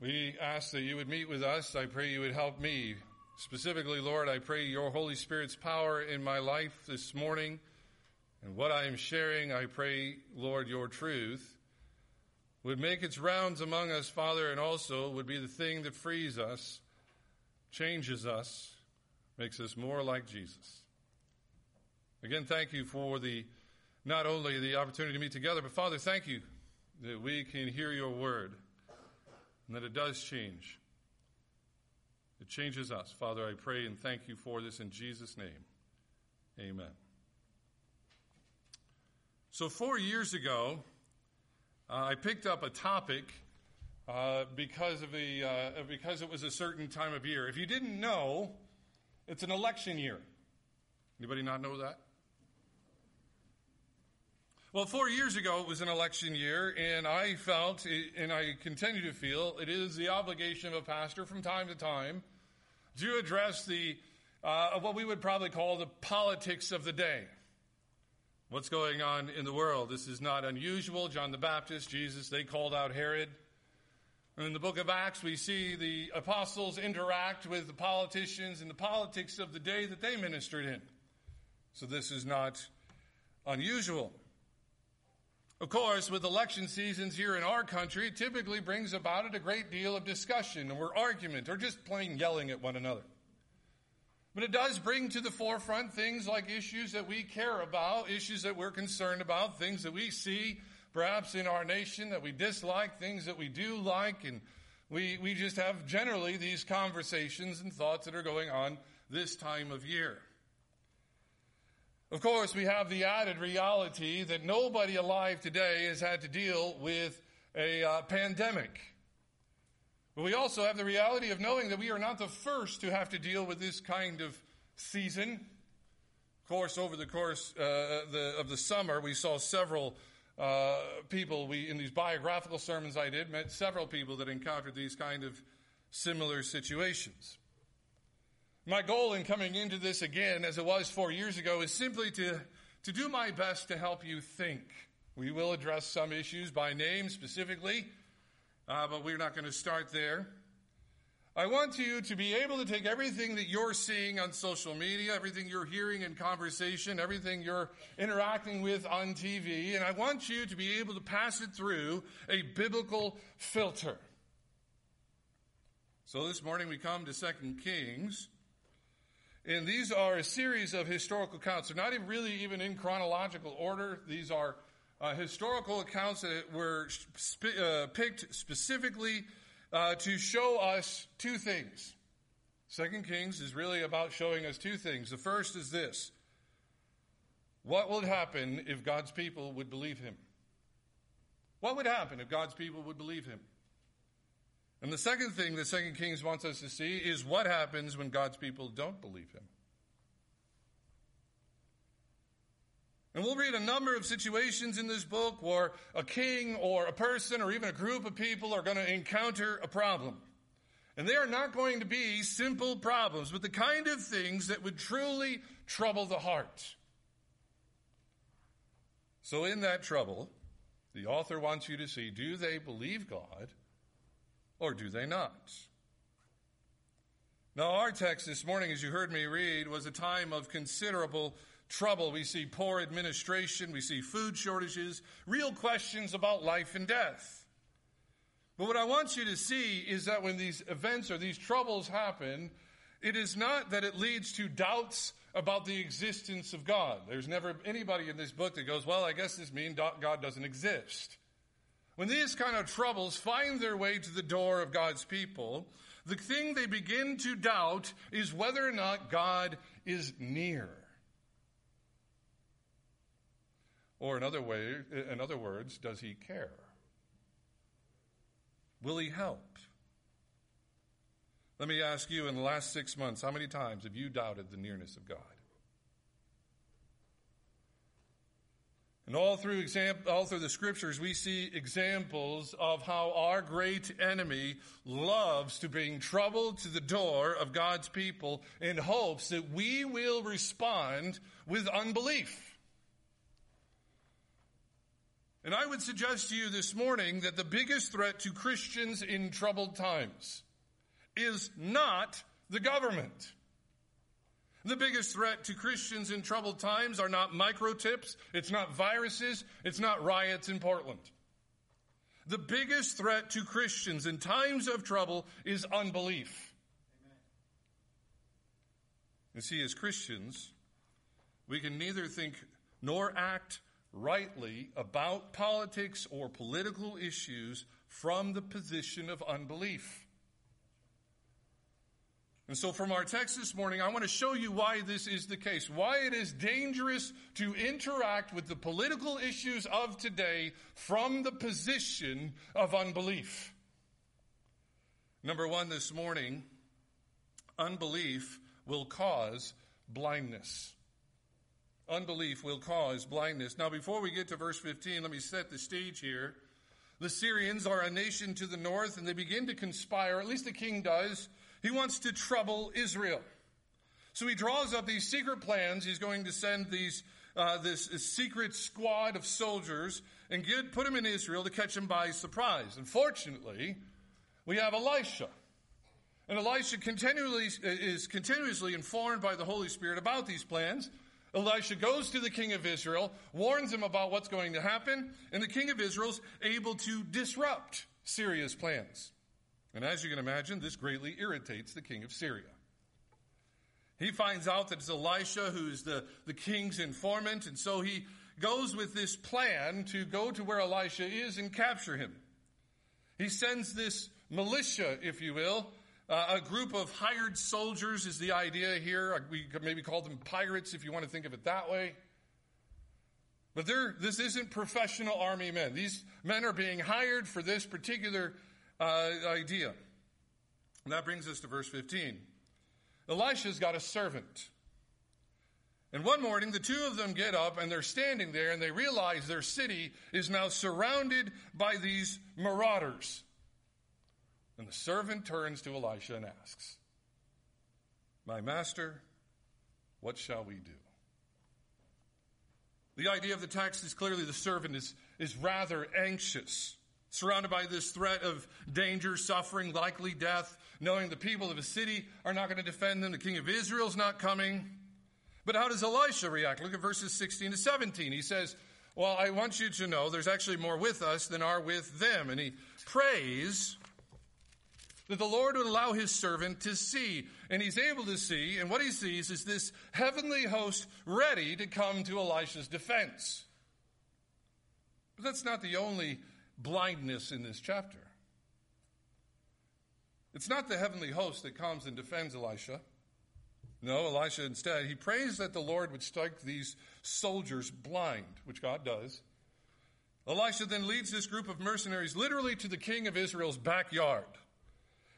We ask that you would meet with us. I pray you would help me. Specifically, Lord, I pray your Holy Spirit's power in my life this morning and what I am sharing. I pray, Lord, your truth would make its rounds among us, Father, and also would be the thing that frees us, changes us, makes us more like Jesus. Again, thank you for the not only the opportunity to meet together, but Father, thank you that we can hear your word and that it does change. It changes us. Father, I pray and thank you for this in Jesus' name. Amen. So, four years ago, uh, I picked up a topic uh, because of a uh, because it was a certain time of year. If you didn't know, it's an election year. Anybody not know that? Well, four years ago it was an election year, and I felt, and I continue to feel, it is the obligation of a pastor from time to time to address the uh, what we would probably call the politics of the day. What's going on in the world? This is not unusual. John the Baptist, Jesus, they called out Herod. And in the book of Acts, we see the apostles interact with the politicians and the politics of the day that they ministered in. So this is not unusual. Of course, with election seasons here in our country, it typically brings about it a great deal of discussion or argument or just plain yelling at one another. But it does bring to the forefront things like issues that we care about, issues that we're concerned about, things that we see perhaps in our nation that we dislike, things that we do like, and we, we just have generally these conversations and thoughts that are going on this time of year. Of course, we have the added reality that nobody alive today has had to deal with a uh, pandemic. But we also have the reality of knowing that we are not the first to have to deal with this kind of season. Of course, over the course uh, the, of the summer, we saw several uh, people. We in these biographical sermons I did met several people that encountered these kind of similar situations. My goal in coming into this again, as it was four years ago, is simply to, to do my best to help you think. We will address some issues by name specifically, uh, but we're not going to start there. I want you to be able to take everything that you're seeing on social media, everything you're hearing in conversation, everything you're interacting with on TV, and I want you to be able to pass it through a biblical filter. So this morning we come to 2 Kings and these are a series of historical accounts. They're not even really even in chronological order. These are uh, historical accounts that were sp- uh, picked specifically uh, to show us two things. Second Kings is really about showing us two things. The first is this What would happen if God's people would believe him? What would happen if God's people would believe him? And the second thing that Second Kings wants us to see is what happens when God's people don't believe him. And we'll read a number of situations in this book where a king or a person or even a group of people are going to encounter a problem. And they are not going to be simple problems, but the kind of things that would truly trouble the heart. So, in that trouble, the author wants you to see do they believe God or do they not? Now, our text this morning, as you heard me read, was a time of considerable trouble. We see poor administration, we see food shortages, real questions about life and death. But what I want you to see is that when these events or these troubles happen, it is not that it leads to doubts about the existence of God. There's never anybody in this book that goes, well, I guess this means God doesn't exist. When these kind of troubles find their way to the door of God's people, the thing they begin to doubt is whether or not God is near. Or in other, way, in other words, does he care? Will he help? Let me ask you in the last six months, how many times have you doubted the nearness of God? And all through, exam- all through the scriptures, we see examples of how our great enemy loves to bring trouble to the door of God's people in hopes that we will respond with unbelief. And I would suggest to you this morning that the biggest threat to Christians in troubled times is not the government. The biggest threat to Christians in troubled times are not microtips, it's not viruses, it's not riots in Portland. The biggest threat to Christians in times of trouble is unbelief. Amen. You see, as Christians, we can neither think nor act rightly about politics or political issues from the position of unbelief. And so, from our text this morning, I want to show you why this is the case, why it is dangerous to interact with the political issues of today from the position of unbelief. Number one this morning, unbelief will cause blindness. Unbelief will cause blindness. Now, before we get to verse 15, let me set the stage here. The Syrians are a nation to the north, and they begin to conspire, at least the king does he wants to trouble Israel. So he draws up these secret plans. He's going to send these, uh, this, this, secret squad of soldiers and get, put them in Israel to catch them by surprise. Unfortunately, we have Elisha. And Elisha continually, is continuously informed by the Holy Spirit about these plans. Elisha goes to the king of Israel, warns him about what's going to happen, and the king of Israel's able to disrupt Syria's plans. And as you can imagine, this greatly irritates the king of Syria. He finds out that it's Elisha who's the, the king's informant, and so he goes with this plan to go to where Elisha is and capture him. He sends this militia, if you will, uh, a group of hired soldiers is the idea here. We could maybe call them pirates if you want to think of it that way. But this isn't professional army men. These men are being hired for this particular uh, idea. And that brings us to verse 15. Elisha's got a servant. And one morning, the two of them get up and they're standing there and they realize their city is now surrounded by these marauders. And the servant turns to Elisha and asks, My master, what shall we do? The idea of the text is clearly the servant is, is rather anxious surrounded by this threat of danger, suffering, likely death, knowing the people of a city are not going to defend them, the king of Israel's not coming. But how does Elisha react? Look at verses 16 to 17. He says, Well, I want you to know there's actually more with us than are with them. And he prays that the Lord would allow his servant to see. And he's able to see, and what he sees is this heavenly host ready to come to Elisha's defense. But that's not the only blindness in this chapter. It's not the heavenly host that comes and defends Elisha. No, Elisha instead, he prays that the Lord would strike these soldiers blind, which God does. Elisha then leads this group of mercenaries literally to the king of Israel's backyard.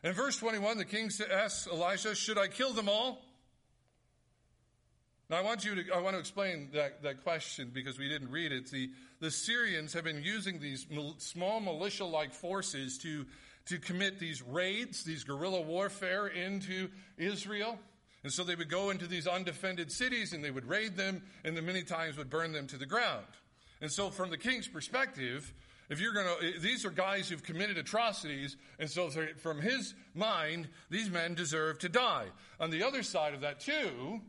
In verse 21, the king asks Elisha, Should I kill them all? Now, I want you to, I want to explain that, that question because we didn't read it. The, the Syrians have been using these small militia like forces to, to commit these raids, these guerrilla warfare into Israel. And so they would go into these undefended cities and they would raid them and then many times would burn them to the ground. And so, from the king's perspective, if you're going to, eh, these are guys who've committed atrocities, and so from his mind, these men deserve to die. On the other side of that, too,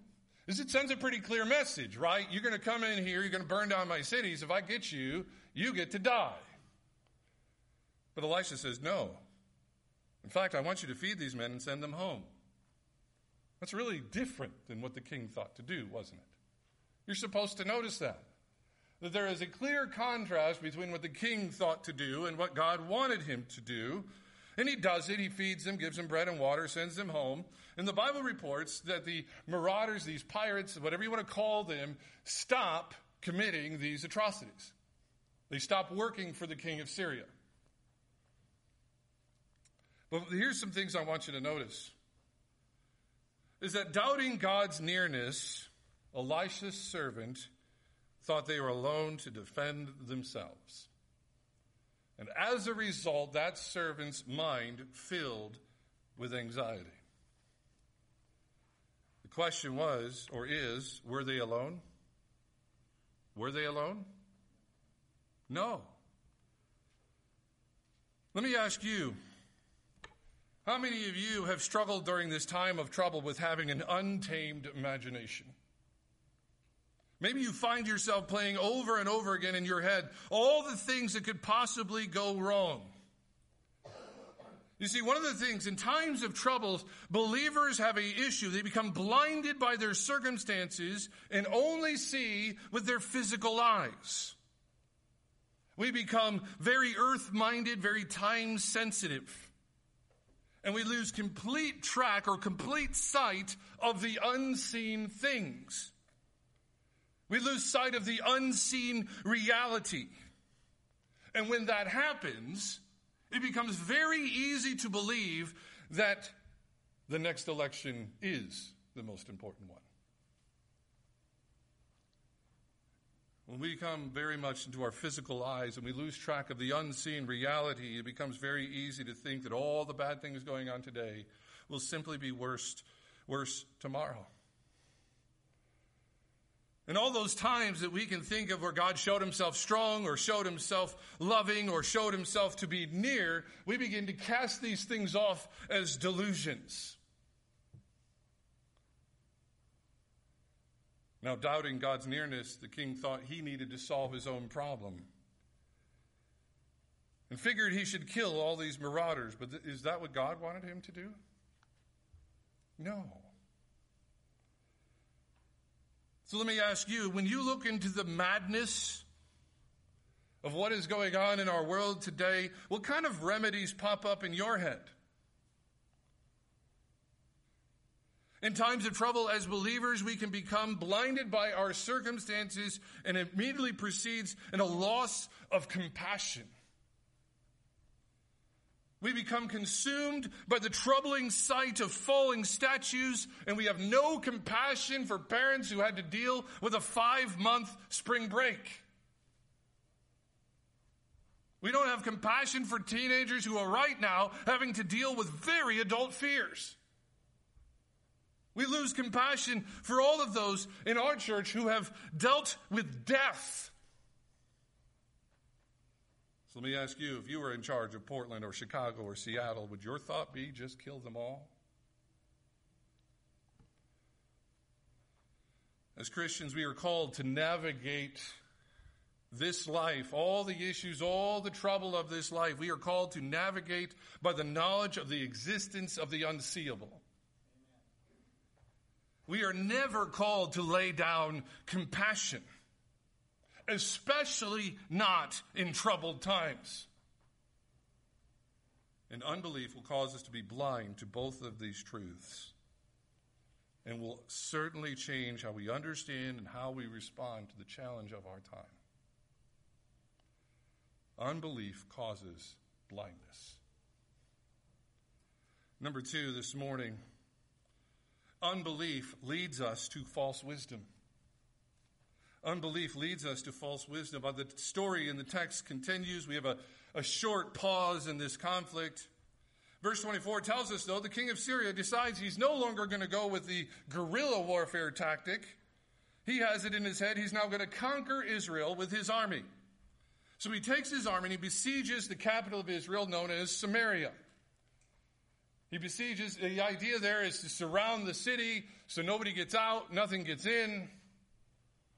is it sends a pretty clear message, right? You're going to come in here, you're going to burn down my cities. If I get you, you get to die. But Elisha says, no. In fact, I want you to feed these men and send them home. That's really different than what the king thought to do, wasn't it? You're supposed to notice that. That there is a clear contrast between what the king thought to do and what God wanted him to do. And he does it. He feeds them, gives them bread and water, sends them home. And the Bible reports that the marauders, these pirates, whatever you want to call them, stop committing these atrocities. They stop working for the king of Syria. But here's some things I want you to notice. Is that doubting God's nearness, Elisha's servant thought they were alone to defend themselves. And as a result, that servant's mind filled with anxiety. Question was, or is, were they alone? Were they alone? No. Let me ask you how many of you have struggled during this time of trouble with having an untamed imagination? Maybe you find yourself playing over and over again in your head all the things that could possibly go wrong. You see, one of the things in times of troubles, believers have a issue. They become blinded by their circumstances and only see with their physical eyes. We become very earth minded, very time sensitive. And we lose complete track or complete sight of the unseen things. We lose sight of the unseen reality. And when that happens, it becomes very easy to believe that the next election is the most important one. When we come very much into our physical eyes and we lose track of the unseen reality, it becomes very easy to think that all the bad things going on today will simply be worse, worse tomorrow. And all those times that we can think of where God showed himself strong or showed himself loving or showed himself to be near, we begin to cast these things off as delusions. Now, doubting God's nearness, the king thought he needed to solve his own problem and figured he should kill all these marauders. But th- is that what God wanted him to do? No. So let me ask you when you look into the madness of what is going on in our world today, what kind of remedies pop up in your head? In times of trouble, as believers, we can become blinded by our circumstances and immediately proceeds in a loss of compassion. We become consumed by the troubling sight of falling statues, and we have no compassion for parents who had to deal with a five month spring break. We don't have compassion for teenagers who are right now having to deal with very adult fears. We lose compassion for all of those in our church who have dealt with death so let me ask you if you were in charge of Portland or Chicago or Seattle, would your thought be just kill them all? As Christians, we are called to navigate this life, all the issues, all the trouble of this life. We are called to navigate by the knowledge of the existence of the unseeable. We are never called to lay down compassion especially not in troubled times. And unbelief will cause us to be blind to both of these truths and will certainly change how we understand and how we respond to the challenge of our time. Unbelief causes blindness. Number two, this morning, unbelief leads us to false wisdom. Unbelief leads us to false wisdom. But the story in the text continues. We have a, a short pause in this conflict. Verse 24 tells us, though, the king of Syria decides he's no longer going to go with the guerrilla warfare tactic. He has it in his head. He's now going to conquer Israel with his army. So he takes his army and he besieges the capital of Israel, known as Samaria. He besieges, the idea there is to surround the city so nobody gets out, nothing gets in.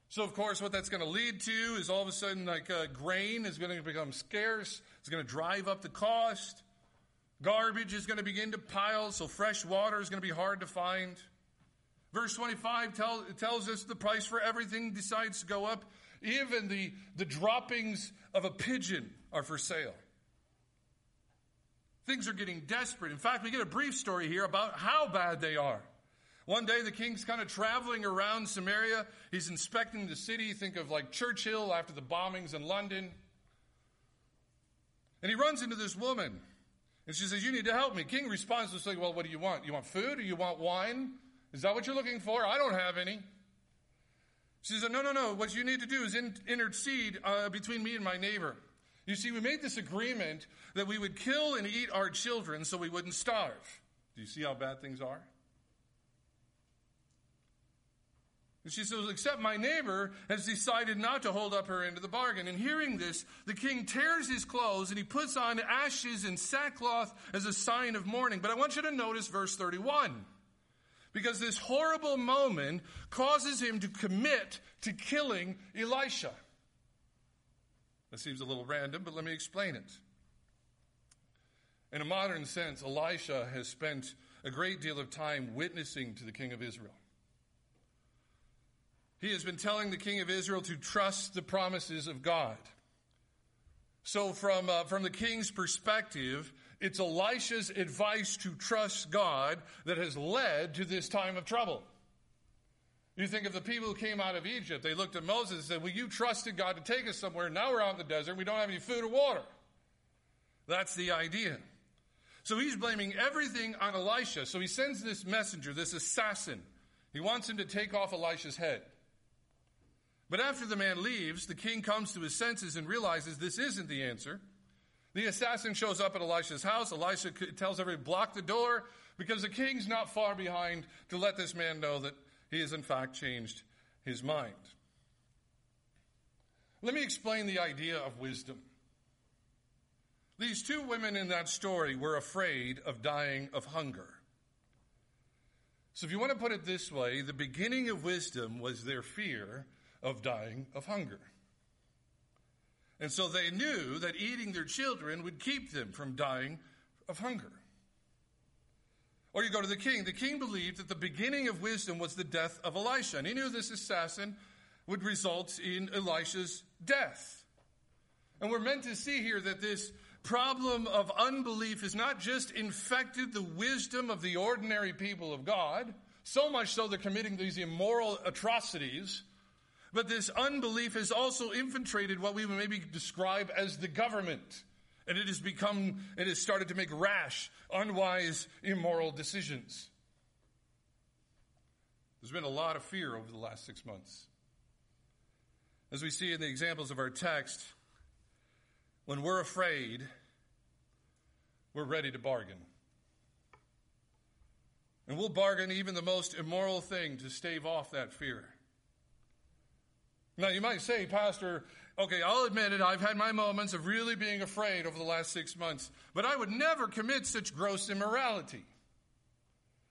So, of course, what that's going to lead to is all of a sudden, like uh, grain is going to become scarce. It's going to drive up the cost. Garbage is going to begin to pile, so fresh water is going to be hard to find. Verse 25 tell, tells us the price for everything decides to go up. Even the, the droppings of a pigeon are for sale. Things are getting desperate. In fact, we get a brief story here about how bad they are. One day the king's kind of traveling around Samaria. He's inspecting the city. Think of like Churchill after the bombings in London. And he runs into this woman. And she says, You need to help me. King responds to say, Well, what do you want? You want food or you want wine? Is that what you're looking for? I don't have any. She says, No, no, no. What you need to do is in, intercede uh, between me and my neighbor. You see, we made this agreement that we would kill and eat our children so we wouldn't starve. Do you see how bad things are? And she says, Except my neighbor has decided not to hold up her end of the bargain. And hearing this, the king tears his clothes and he puts on ashes and sackcloth as a sign of mourning. But I want you to notice verse 31. Because this horrible moment causes him to commit to killing Elisha. That seems a little random, but let me explain it. In a modern sense, Elisha has spent a great deal of time witnessing to the king of Israel. He has been telling the king of Israel to trust the promises of God. So, from, uh, from the king's perspective, it's Elisha's advice to trust God that has led to this time of trouble. You think of the people who came out of Egypt, they looked at Moses and said, Well, you trusted God to take us somewhere. Now we're out in the desert we don't have any food or water. That's the idea. So he's blaming everything on Elisha. So he sends this messenger, this assassin. He wants him to take off Elisha's head. But after the man leaves, the king comes to his senses and realizes this isn't the answer. The assassin shows up at Elisha's house. Elisha tells everybody, block the door, because the king's not far behind to let this man know that he has in fact changed his mind. Let me explain the idea of wisdom. These two women in that story were afraid of dying of hunger. So, if you want to put it this way, the beginning of wisdom was their fear of dying of hunger. And so they knew that eating their children would keep them from dying of hunger. Or you go to the king. The king believed that the beginning of wisdom was the death of Elisha. And he knew this assassin would result in Elisha's death. And we're meant to see here that this problem of unbelief has not just infected the wisdom of the ordinary people of God, so much so they're committing these immoral atrocities but this unbelief has also infiltrated what we would maybe describe as the government. And it has become, it has started to make rash, unwise, immoral decisions. There's been a lot of fear over the last six months. As we see in the examples of our text, when we're afraid, we're ready to bargain. And we'll bargain even the most immoral thing to stave off that fear. Now, you might say, Pastor, okay, I'll admit it, I've had my moments of really being afraid over the last six months, but I would never commit such gross immorality.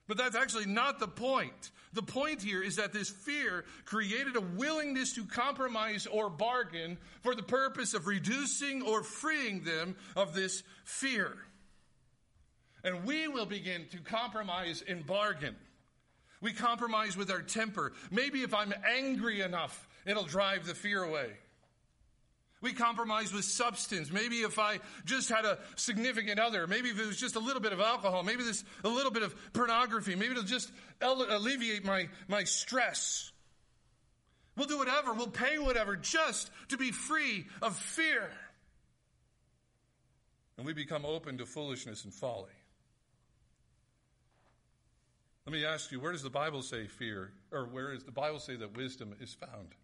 But that's actually not the point. The point here is that this fear created a willingness to compromise or bargain for the purpose of reducing or freeing them of this fear. And we will begin to compromise and bargain. We compromise with our temper. Maybe if I'm angry enough, it'll drive the fear away. We compromise with substance. Maybe if I just had a significant other, maybe if it was just a little bit of alcohol, maybe this a little bit of pornography, maybe it'll just alleviate my, my stress. We'll do whatever, we'll pay whatever just to be free of fear. And we become open to foolishness and folly. Let me ask you, where does the Bible say fear, or where does the Bible say that wisdom is found?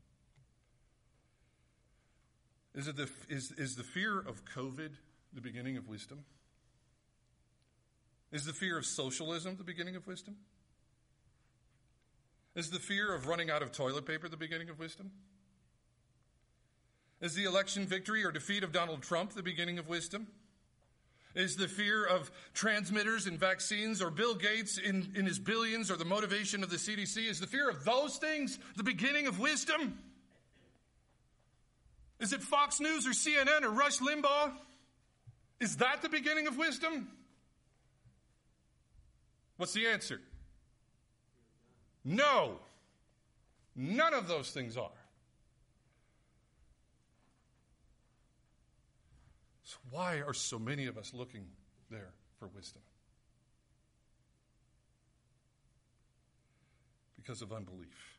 Is, it the, is, is the fear of COVID the beginning of wisdom? Is the fear of socialism the beginning of wisdom? Is the fear of running out of toilet paper the beginning of wisdom? Is the election victory or defeat of Donald Trump the beginning of wisdom? Is the fear of transmitters and vaccines or Bill Gates in, in his billions or the motivation of the CDC? Is the fear of those things the beginning of wisdom? Is it Fox News or CNN or Rush Limbaugh? Is that the beginning of wisdom? What's the answer? No. None of those things are. So, why are so many of us looking there for wisdom? Because of unbelief.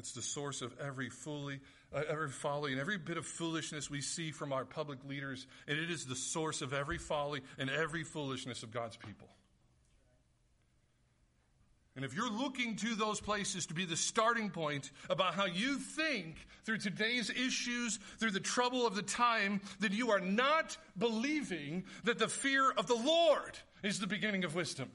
It's the source of every fully, uh, every folly and every bit of foolishness we see from our public leaders, and it is the source of every folly and every foolishness of God's people. And if you're looking to those places to be the starting point about how you think through today's issues, through the trouble of the time, then you are not believing that the fear of the Lord is the beginning of wisdom.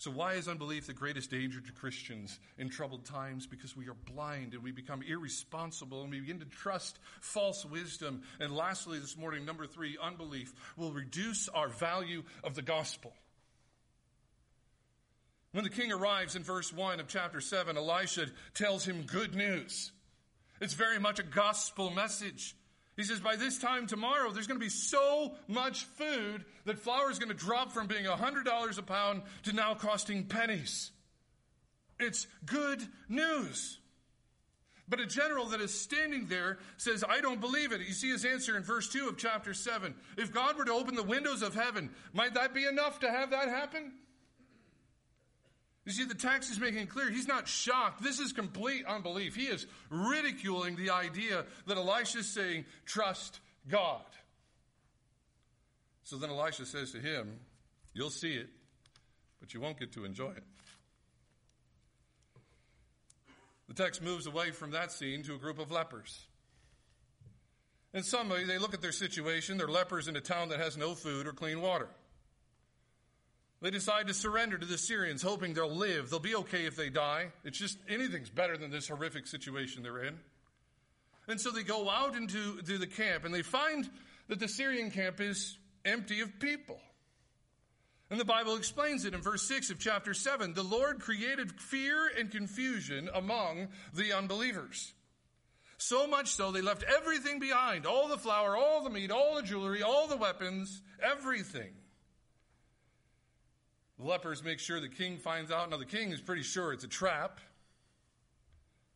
So, why is unbelief the greatest danger to Christians in troubled times? Because we are blind and we become irresponsible and we begin to trust false wisdom. And lastly, this morning, number three, unbelief will reduce our value of the gospel. When the king arrives in verse 1 of chapter 7, Elisha tells him good news. It's very much a gospel message. He says, by this time tomorrow, there's going to be so much food that flour is going to drop from being $100 a pound to now costing pennies. It's good news. But a general that is standing there says, I don't believe it. You see his answer in verse 2 of chapter 7. If God were to open the windows of heaven, might that be enough to have that happen? You see, the text is making it clear he's not shocked. This is complete unbelief. He is ridiculing the idea that Elisha is saying, trust God. So then Elisha says to him, You'll see it, but you won't get to enjoy it. The text moves away from that scene to a group of lepers. In some they look at their situation. They're lepers in a town that has no food or clean water. They decide to surrender to the Syrians, hoping they'll live. They'll be okay if they die. It's just anything's better than this horrific situation they're in. And so they go out into the camp and they find that the Syrian camp is empty of people. And the Bible explains it in verse 6 of chapter 7. The Lord created fear and confusion among the unbelievers. So much so they left everything behind all the flour, all the meat, all the jewelry, all the weapons, everything. The lepers make sure the king finds out. Now, the king is pretty sure it's a trap.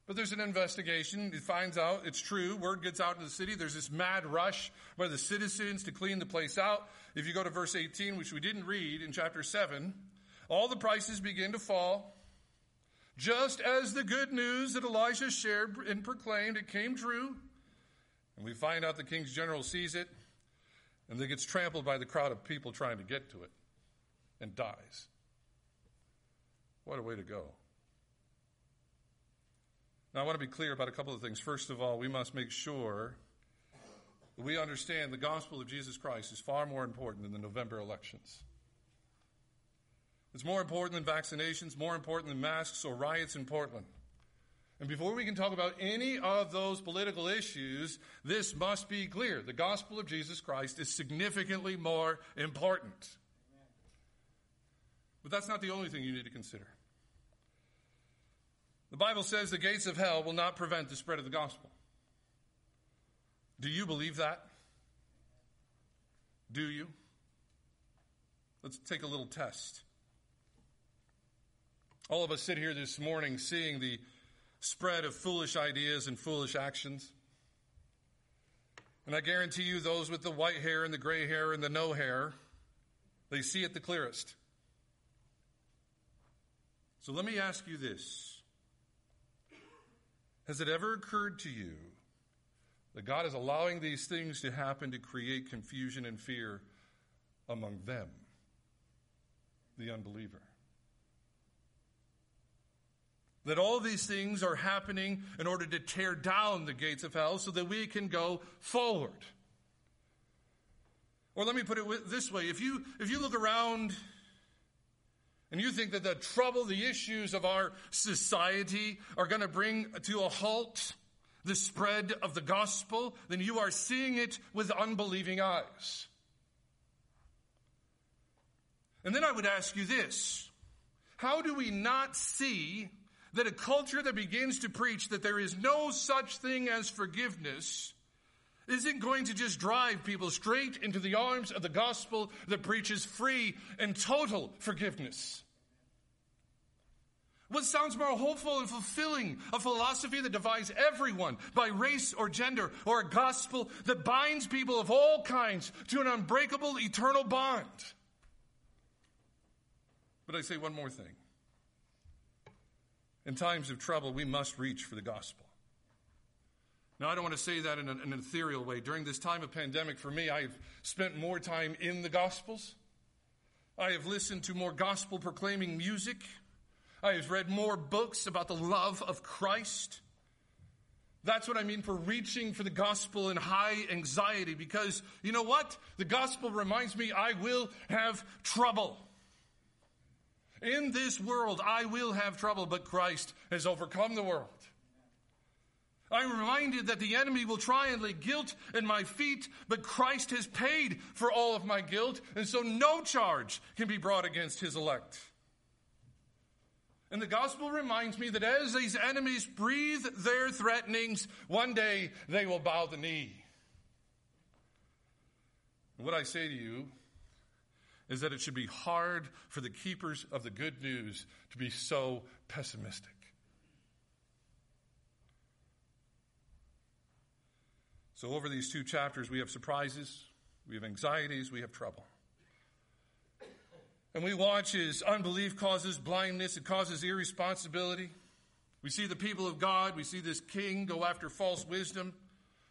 But there's an investigation. He finds out it's true. Word gets out in the city. There's this mad rush by the citizens to clean the place out. If you go to verse 18, which we didn't read in chapter 7, all the prices begin to fall. Just as the good news that Elisha shared and proclaimed, it came true. And we find out the king's general sees it, and it gets trampled by the crowd of people trying to get to it and dies. What a way to go. Now, I want to be clear about a couple of things. First of all, we must make sure that we understand the gospel of Jesus Christ is far more important than the November elections. It's more important than vaccinations, more important than masks or riots in Portland. And before we can talk about any of those political issues, this must be clear. The gospel of Jesus Christ is significantly more important. But that's not the only thing you need to consider. The Bible says the gates of hell will not prevent the spread of the gospel. Do you believe that? Do you? Let's take a little test. All of us sit here this morning seeing the spread of foolish ideas and foolish actions. And I guarantee you, those with the white hair and the gray hair and the no hair, they see it the clearest. So let me ask you this Has it ever occurred to you that God is allowing these things to happen to create confusion and fear among them, the unbeliever? That all these things are happening in order to tear down the gates of hell so that we can go forward. Or let me put it this way if you, if you look around and you think that the trouble, the issues of our society are going to bring to a halt the spread of the gospel, then you are seeing it with unbelieving eyes. And then I would ask you this How do we not see that a culture that begins to preach that there is no such thing as forgiveness isn't going to just drive people straight into the arms of the gospel that preaches free and total forgiveness? What sounds more hopeful and fulfilling? A philosophy that divides everyone by race or gender, or a gospel that binds people of all kinds to an unbreakable eternal bond. But I say one more thing. In times of trouble, we must reach for the gospel. Now, I don't want to say that in an, an ethereal way. During this time of pandemic, for me, I've spent more time in the gospels. I have listened to more gospel proclaiming music. I have read more books about the love of Christ. That's what I mean for reaching for the gospel in high anxiety because you know what? The gospel reminds me I will have trouble. In this world I will have trouble, but Christ has overcome the world. I'm reminded that the enemy will try and lay guilt at my feet, but Christ has paid for all of my guilt, and so no charge can be brought against his elect. And the gospel reminds me that as these enemies breathe their threatenings, one day they will bow the knee. And what I say to you is that it should be hard for the keepers of the good news to be so pessimistic. So, over these two chapters, we have surprises, we have anxieties, we have trouble. And we watch as unbelief causes blindness, it causes irresponsibility. We see the people of God, we see this king go after false wisdom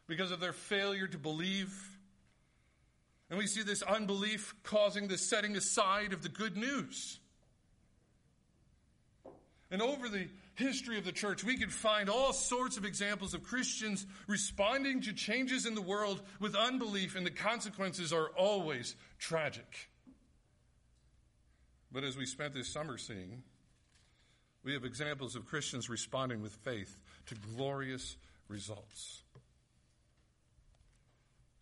because of their failure to believe. And we see this unbelief causing the setting aside of the good news. And over the history of the church, we could find all sorts of examples of Christians responding to changes in the world with unbelief, and the consequences are always tragic. But as we spent this summer seeing, we have examples of Christians responding with faith to glorious results.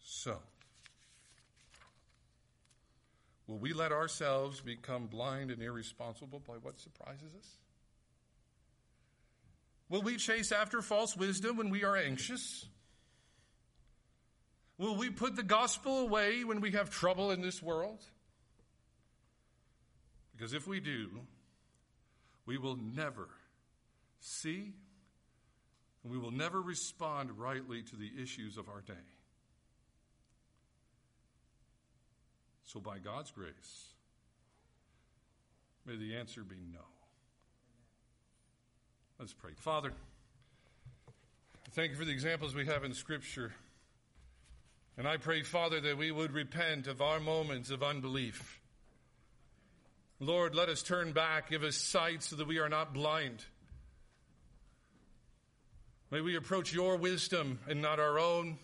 So, will we let ourselves become blind and irresponsible by what surprises us? Will we chase after false wisdom when we are anxious? Will we put the gospel away when we have trouble in this world? Because if we do, we will never see and we will never respond rightly to the issues of our day. So, by God's grace, may the answer be no. Let's pray. Father, thank you for the examples we have in Scripture. And I pray, Father, that we would repent of our moments of unbelief. Lord, let us turn back, give us sight so that we are not blind. May we approach your wisdom and not our own.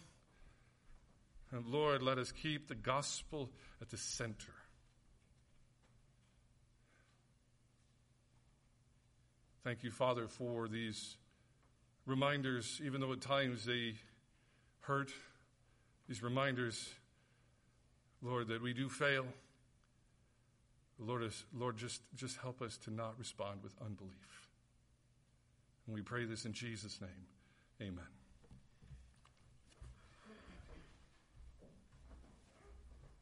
And Lord, let us keep the gospel at the center. Thank you, Father, for these reminders, even though at times they hurt, these reminders, Lord, that we do fail. Lord, is, Lord just, just help us to not respond with unbelief. And we pray this in Jesus' name. Amen.